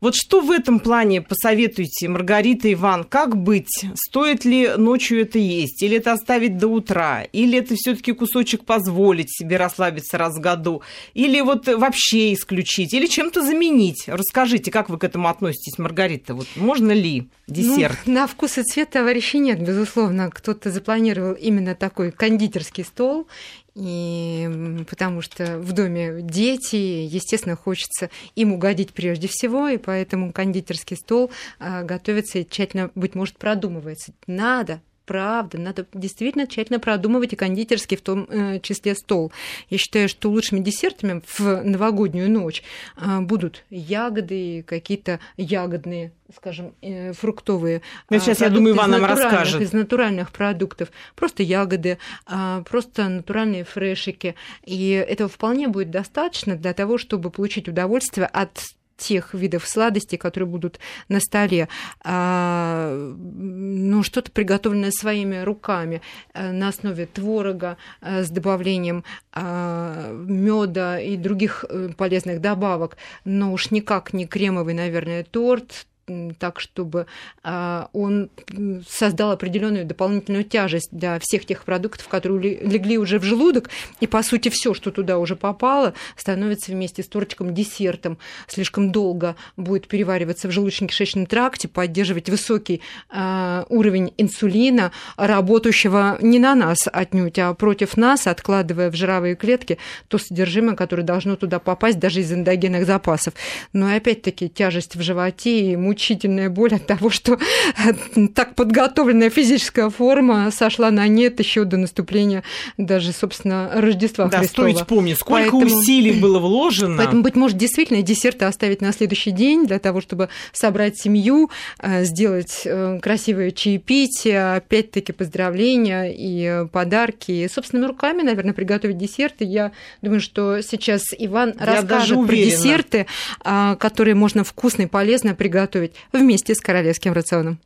Вот что в этом плане посоветуете, Маргарита Иван, как быть? Стоит ли ночью это есть? Или это оставить до утра? Или это все-таки кусочек позволить себе расслабиться раз в году? Или вот вообще исключить? Или чем-то заменить? Расскажите, как вы к этому относитесь, Маргарита? Вот можно ли десерт? Ну, на вкус и цвет товарищей нет, безусловно. Кто-то запланировал именно такой кондитерский стол, и потому что в доме дети, естественно, хочется им угодить прежде всего, и поэтому кондитерский стол а, готовится и тщательно, быть может, продумывается. Надо правда, надо действительно тщательно продумывать и кондитерский в том э, числе стол. Я считаю, что лучшими десертами в новогоднюю ночь э, будут ягоды, какие-то ягодные скажем, э, фруктовые. Ну, сейчас, я думаю, Иван нам расскажет. Из натуральных продуктов. Просто ягоды, просто натуральные фрешики. И этого вполне будет достаточно для того, чтобы получить удовольствие от тех видов сладостей, которые будут на столе. А, ну, что-то приготовленное своими руками э, на основе творога э, с добавлением а, меда и других полезных добавок, но уж никак не кремовый, наверное, торт, так, чтобы а, он создал определенную дополнительную тяжесть для всех тех продуктов, которые легли уже в желудок, и, по сути, все, что туда уже попало, становится вместе с торчиком десертом. Слишком долго будет перевариваться в желудочно-кишечном тракте, поддерживать высокий а, уровень инсулина, работающего не на нас отнюдь, а против нас, откладывая в жировые клетки то содержимое, которое должно туда попасть даже из эндогенных запасов. Но и опять-таки тяжесть в животе и мучение мучительная боль от того, что так подготовленная физическая форма сошла на нет еще до наступления даже, собственно, Рождества да, Христова. стоит вспомнить, сколько поэтому, усилий было вложено. Поэтому, быть может, действительно десерты оставить на следующий день для того, чтобы собрать семью, э, сделать э, красивое чаепитие, опять-таки поздравления и подарки. И собственными руками, наверное, приготовить десерты. Я думаю, что сейчас Иван Я расскажет про десерты, а, которые можно вкусно и полезно приготовить готовить вместе с королевским рационом.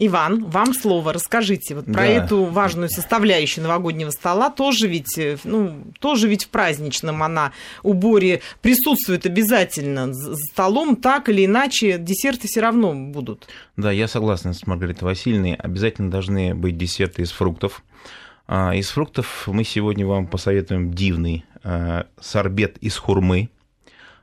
Иван, вам слово. Расскажите вот про да. эту важную составляющую новогоднего стола. Тоже ведь, э, ну, тоже ведь в праздничном она уборе присутствует обязательно. За столом так или иначе десерты все равно будут. Да, я согласен с Маргаритой Васильевной. Обязательно должны быть десерты из фруктов. А, из фруктов мы сегодня вам посоветуем дивный а, сорбет из хурмы.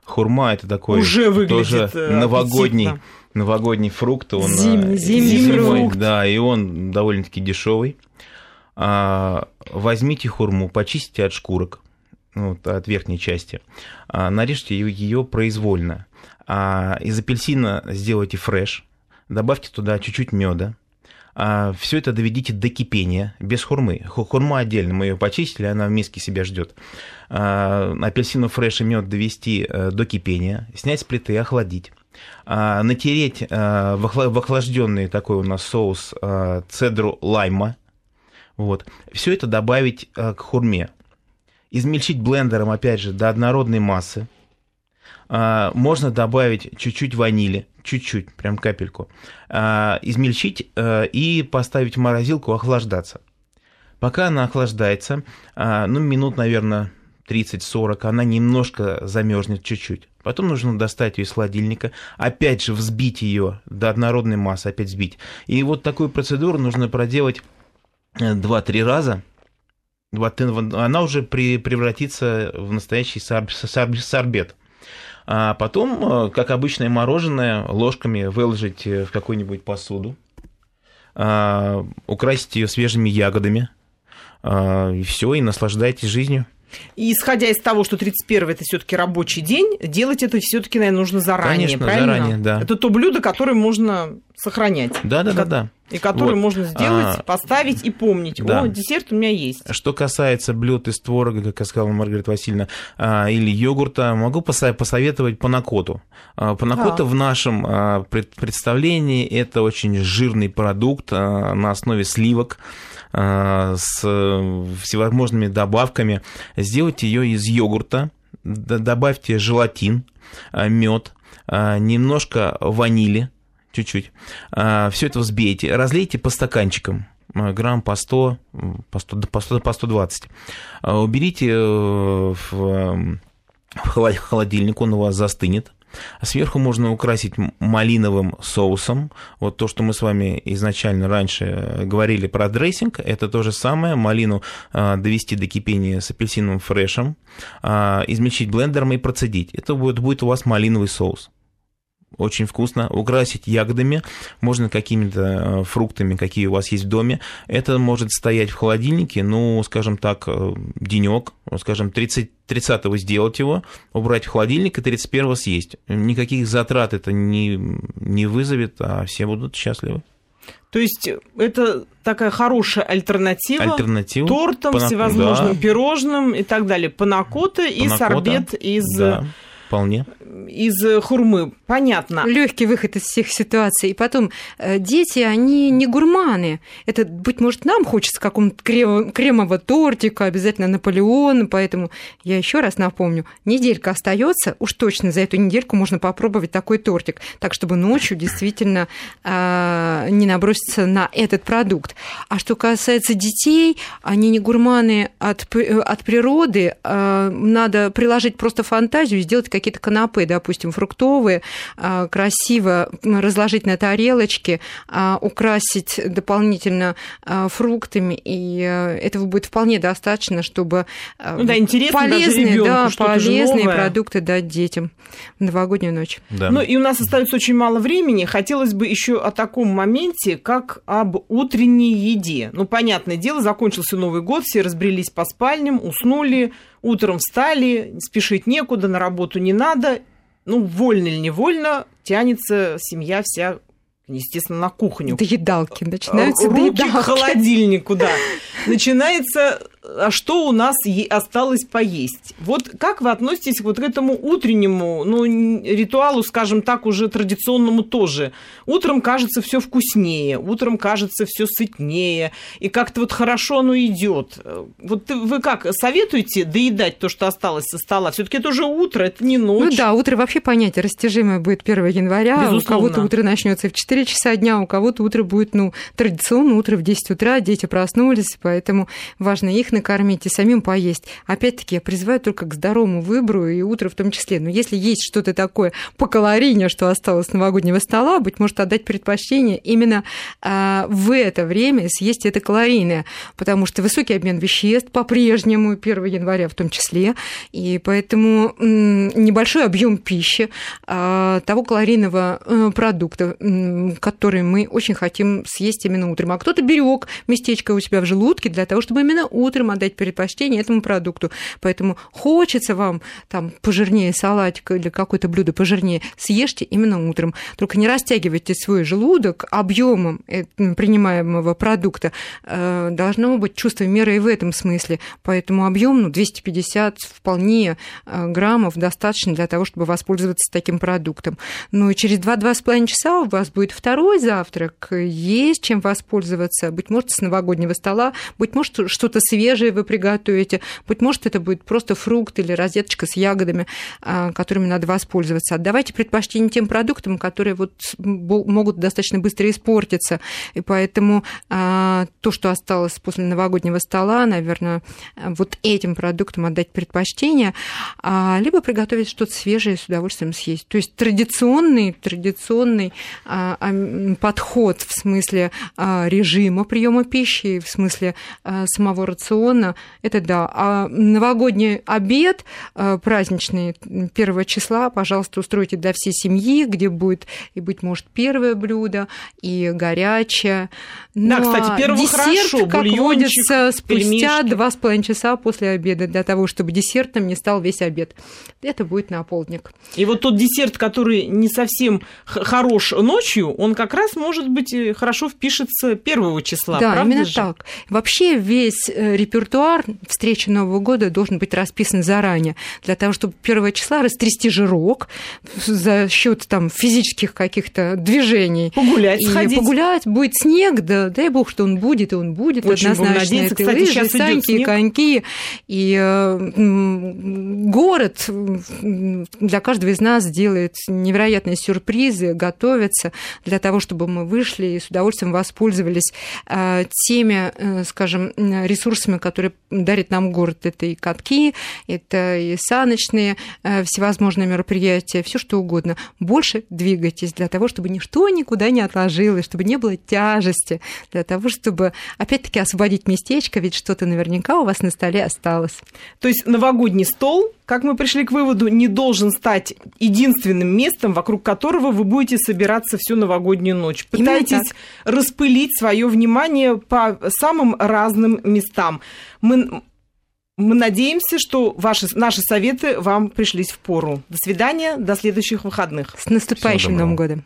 Хурма это такой Уже выглядит тоже новогодний аппетитно новогодний фрукт. Он, зимний, э, зимний, зимой, фрукт. Да, и он довольно-таки дешевый. А, возьмите хурму, почистите от шкурок, вот, от верхней части, а, нарежьте ее произвольно. А, из апельсина сделайте фреш, добавьте туда чуть-чуть меда, все это доведите до кипения, без хурмы. Хурма отдельно, мы ее почистили, она в миске себя ждет. А, апельсину фреш и мед довести э, до кипения, снять с плиты охладить. А, натереть а, в охлажденный такой у нас соус а, цедру лайма. Вот. Все это добавить к хурме. Измельчить блендером, опять же, до однородной массы. Можно добавить чуть-чуть ванили, чуть-чуть, прям капельку. Измельчить и поставить в морозилку охлаждаться. Пока она охлаждается, ну, минут, наверное, 30-40, она немножко замерзнет чуть-чуть. Потом нужно достать ее из холодильника, опять же взбить ее до однородной массы, опять взбить. И вот такую процедуру нужно проделать 2-3 э, раза. Она уже превратится в настоящий сорбет. А потом, э, как обычное мороженое, ложками выложить в какую-нибудь посуду, а, украсить ее свежими ягодами, а, и все, и наслаждайтесь жизнью. И исходя из того, что 31 это все-таки рабочий день, делать это все-таки, наверное, нужно заранее, Конечно, правильно? заранее, да. Это то блюдо, которое можно сохранять. Да, да, да, да. И которое вот. можно сделать, а, поставить и помнить. Да. О, десерт у меня есть. Что касается блюд из творога, как сказала Маргарита Васильевна, а, или йогурта, могу посоветовать панакоту. А, панакота а. в нашем представлении это очень жирный продукт на основе сливок. Э, с всевозможными добавками. Сделайте ее из йогурта, добавьте желатин, э, мед, э, немножко ванили, чуть-чуть. Все это взбейте, разлейте по стаканчикам грамм по 100, по 100, по 100, по 120. Уберите в холодильник, он у вас застынет. А сверху можно украсить малиновым соусом. Вот то, что мы с вами изначально раньше э, говорили про дрессинг, это то же самое. Малину а, довести до кипения с апельсиновым фрешем, а, измельчить блендером и процедить. Это будет, будет у вас малиновый соус очень вкусно, украсить ягодами, можно какими-то э, фруктами, какие у вас есть в доме. Это может стоять в холодильнике, ну, скажем так, э, денек, скажем, 30, 30 сделать его, убрать в холодильник и 31 съесть. Никаких затрат это не, не вызовет, а все будут счастливы. То есть это такая хорошая альтернатива, альтернатива тортам, Панак... всевозможным да. пирожным и так далее. Панакота, Панакота и сорбет из... Да Вполне. из хурмы. Понятно. Легкий выход из всех ситуаций. И потом, э, дети, они не гурманы. Это, быть может, нам хочется какого-то крем- кремового тортика, обязательно Наполеон. Поэтому я еще раз напомню, неделька остается, уж точно за эту недельку можно попробовать такой тортик, так чтобы ночью действительно э, не наброситься на этот продукт. А что касается детей, они не гурманы от, п- от природы, э, надо приложить просто фантазию и сделать какие-то канапе, допустим, фруктовые, а, красиво разложить на тарелочке, а, украсить дополнительно а, фруктами, и э, этого будет вполне достаточно, чтобы Ну да, интересно даже полезные, ребёнку да, полезные новое. продукты дать детям в новогоднюю ночь. Да. Ну и у нас остается очень мало времени. Хотелось бы еще о таком моменте, как об утренней еде. Ну, понятное дело, закончился Новый год, все разбрелись по спальням, уснули, утром встали, спешить некуда, на работу не надо. Ну, вольно или невольно, тянется семья вся, естественно, на кухню. Доедалки, начинаются Руки к доедалки. холодильнику, да. Начинается, а что у нас осталось поесть? Вот как вы относитесь вот к этому утреннему, ну, ритуалу, скажем так, уже традиционному тоже? Утром кажется все вкуснее, утром кажется все сытнее, и как-то вот хорошо оно идет. Вот вы как, советуете доедать то, что осталось со стола? Все-таки это уже утро, это не ночь. Ну да, утро вообще понятие растяжимое будет 1 января. Безусловно. У кого-то утро начнется в 4 часа дня, у кого-то утро будет, ну, традиционно утро в 10 утра, дети проснулись, поэтому важно их накормить и самим поесть. Опять-таки, я призываю только к здоровому выбору и утро в том числе. Но если есть что-то такое по калорийне, что осталось с новогоднего стола, быть может, отдать предпочтение именно а, в это время съесть это калорийное, потому что высокий обмен веществ по-прежнему, 1 января в том числе, и поэтому небольшой объем пищи, а, того калорийного э, продукта, который мы очень хотим съесть именно утром. А кто-то берег местечко у себя в желудке для того, чтобы именно утром отдать предпочтение этому продукту. Поэтому хочется вам там пожирнее салатик или какое-то блюдо пожирнее, съешьте именно утром. Только не растягивайте свой желудок объемом э, принимаемого продукта. Э, Должно быть чувство меры и в этом смысле. Поэтому объем ну, 250 вполне э, граммов достаточно для того, чтобы воспользоваться таким продуктом. Ну и через 2-2,5 часа у вас будет второй завтрак, есть чем воспользоваться. Быть может, с новогоднего стола, быть может, что-то свежее вы приготовите, быть может, это будет просто фрукт или розеточка с ягодами, а, которыми надо воспользоваться. Отдавайте предпочтение тем продуктам, которые вот могут достаточно быстро испортиться. И поэтому а, то, что осталось после новогоднего стола, наверное, вот этим продуктам отдать предпочтение, а, либо приготовить что-то свежее с удовольствием съесть. То есть традиционный, традиционный подход в смысле режима приема пищи, в смысле самого рациона, это да. А новогодний обед а, праздничный 1 числа, пожалуйста, устройте для всей семьи, где будет и, быть может, первое блюдо, и горячее. Да, Ну, кстати, а первого десерт, хорошо, как водится, спустя два с половиной часа после обеда, для того, чтобы десертом не стал весь обед. Это будет на полдник. И вот тот десерт, который не совсем хорош ночью, он как раз, может быть, э, хорошо впишется первого числа. да, именно же? так. Вообще весь э, репертуар встречи Нового года должен быть расписан заранее, для того, чтобы первого числа растрясти жирок за счет там физических каких-то движений. Погулять, И сходить. погулять, будет снег, да, дай бог, что он будет, и он будет Очень однозначно. надеяться. Это Кстати, лыжи, сейчас саньки, снег. коньки. И э, город для каждого из нас делает невероятные сюрпризы, готовится для того, чтобы мы вышли и с удовольствием воспользовались э, теми, э, скажем, м, ресурсами, которые дарит нам город. Это и катки, это и саночные э, всевозможные мероприятия, все что угодно. Больше двигайтесь для того, чтобы ничто никуда не отложилось, чтобы не было тяжести, для того, чтобы, опять-таки, освободить местечко, ведь что-то наверняка у вас на столе осталось. То есть новогодний стол, как мы пришли к выводу, не должен стать единственным местом, вокруг которого вы будете собираться всю новогоднюю ночь. Пытайтесь распылить свое внимание по самым разным местам. Мы, мы надеемся, что ваши, наши советы вам пришлись в пору. До свидания, до следующих выходных. С наступающим. Новым годом!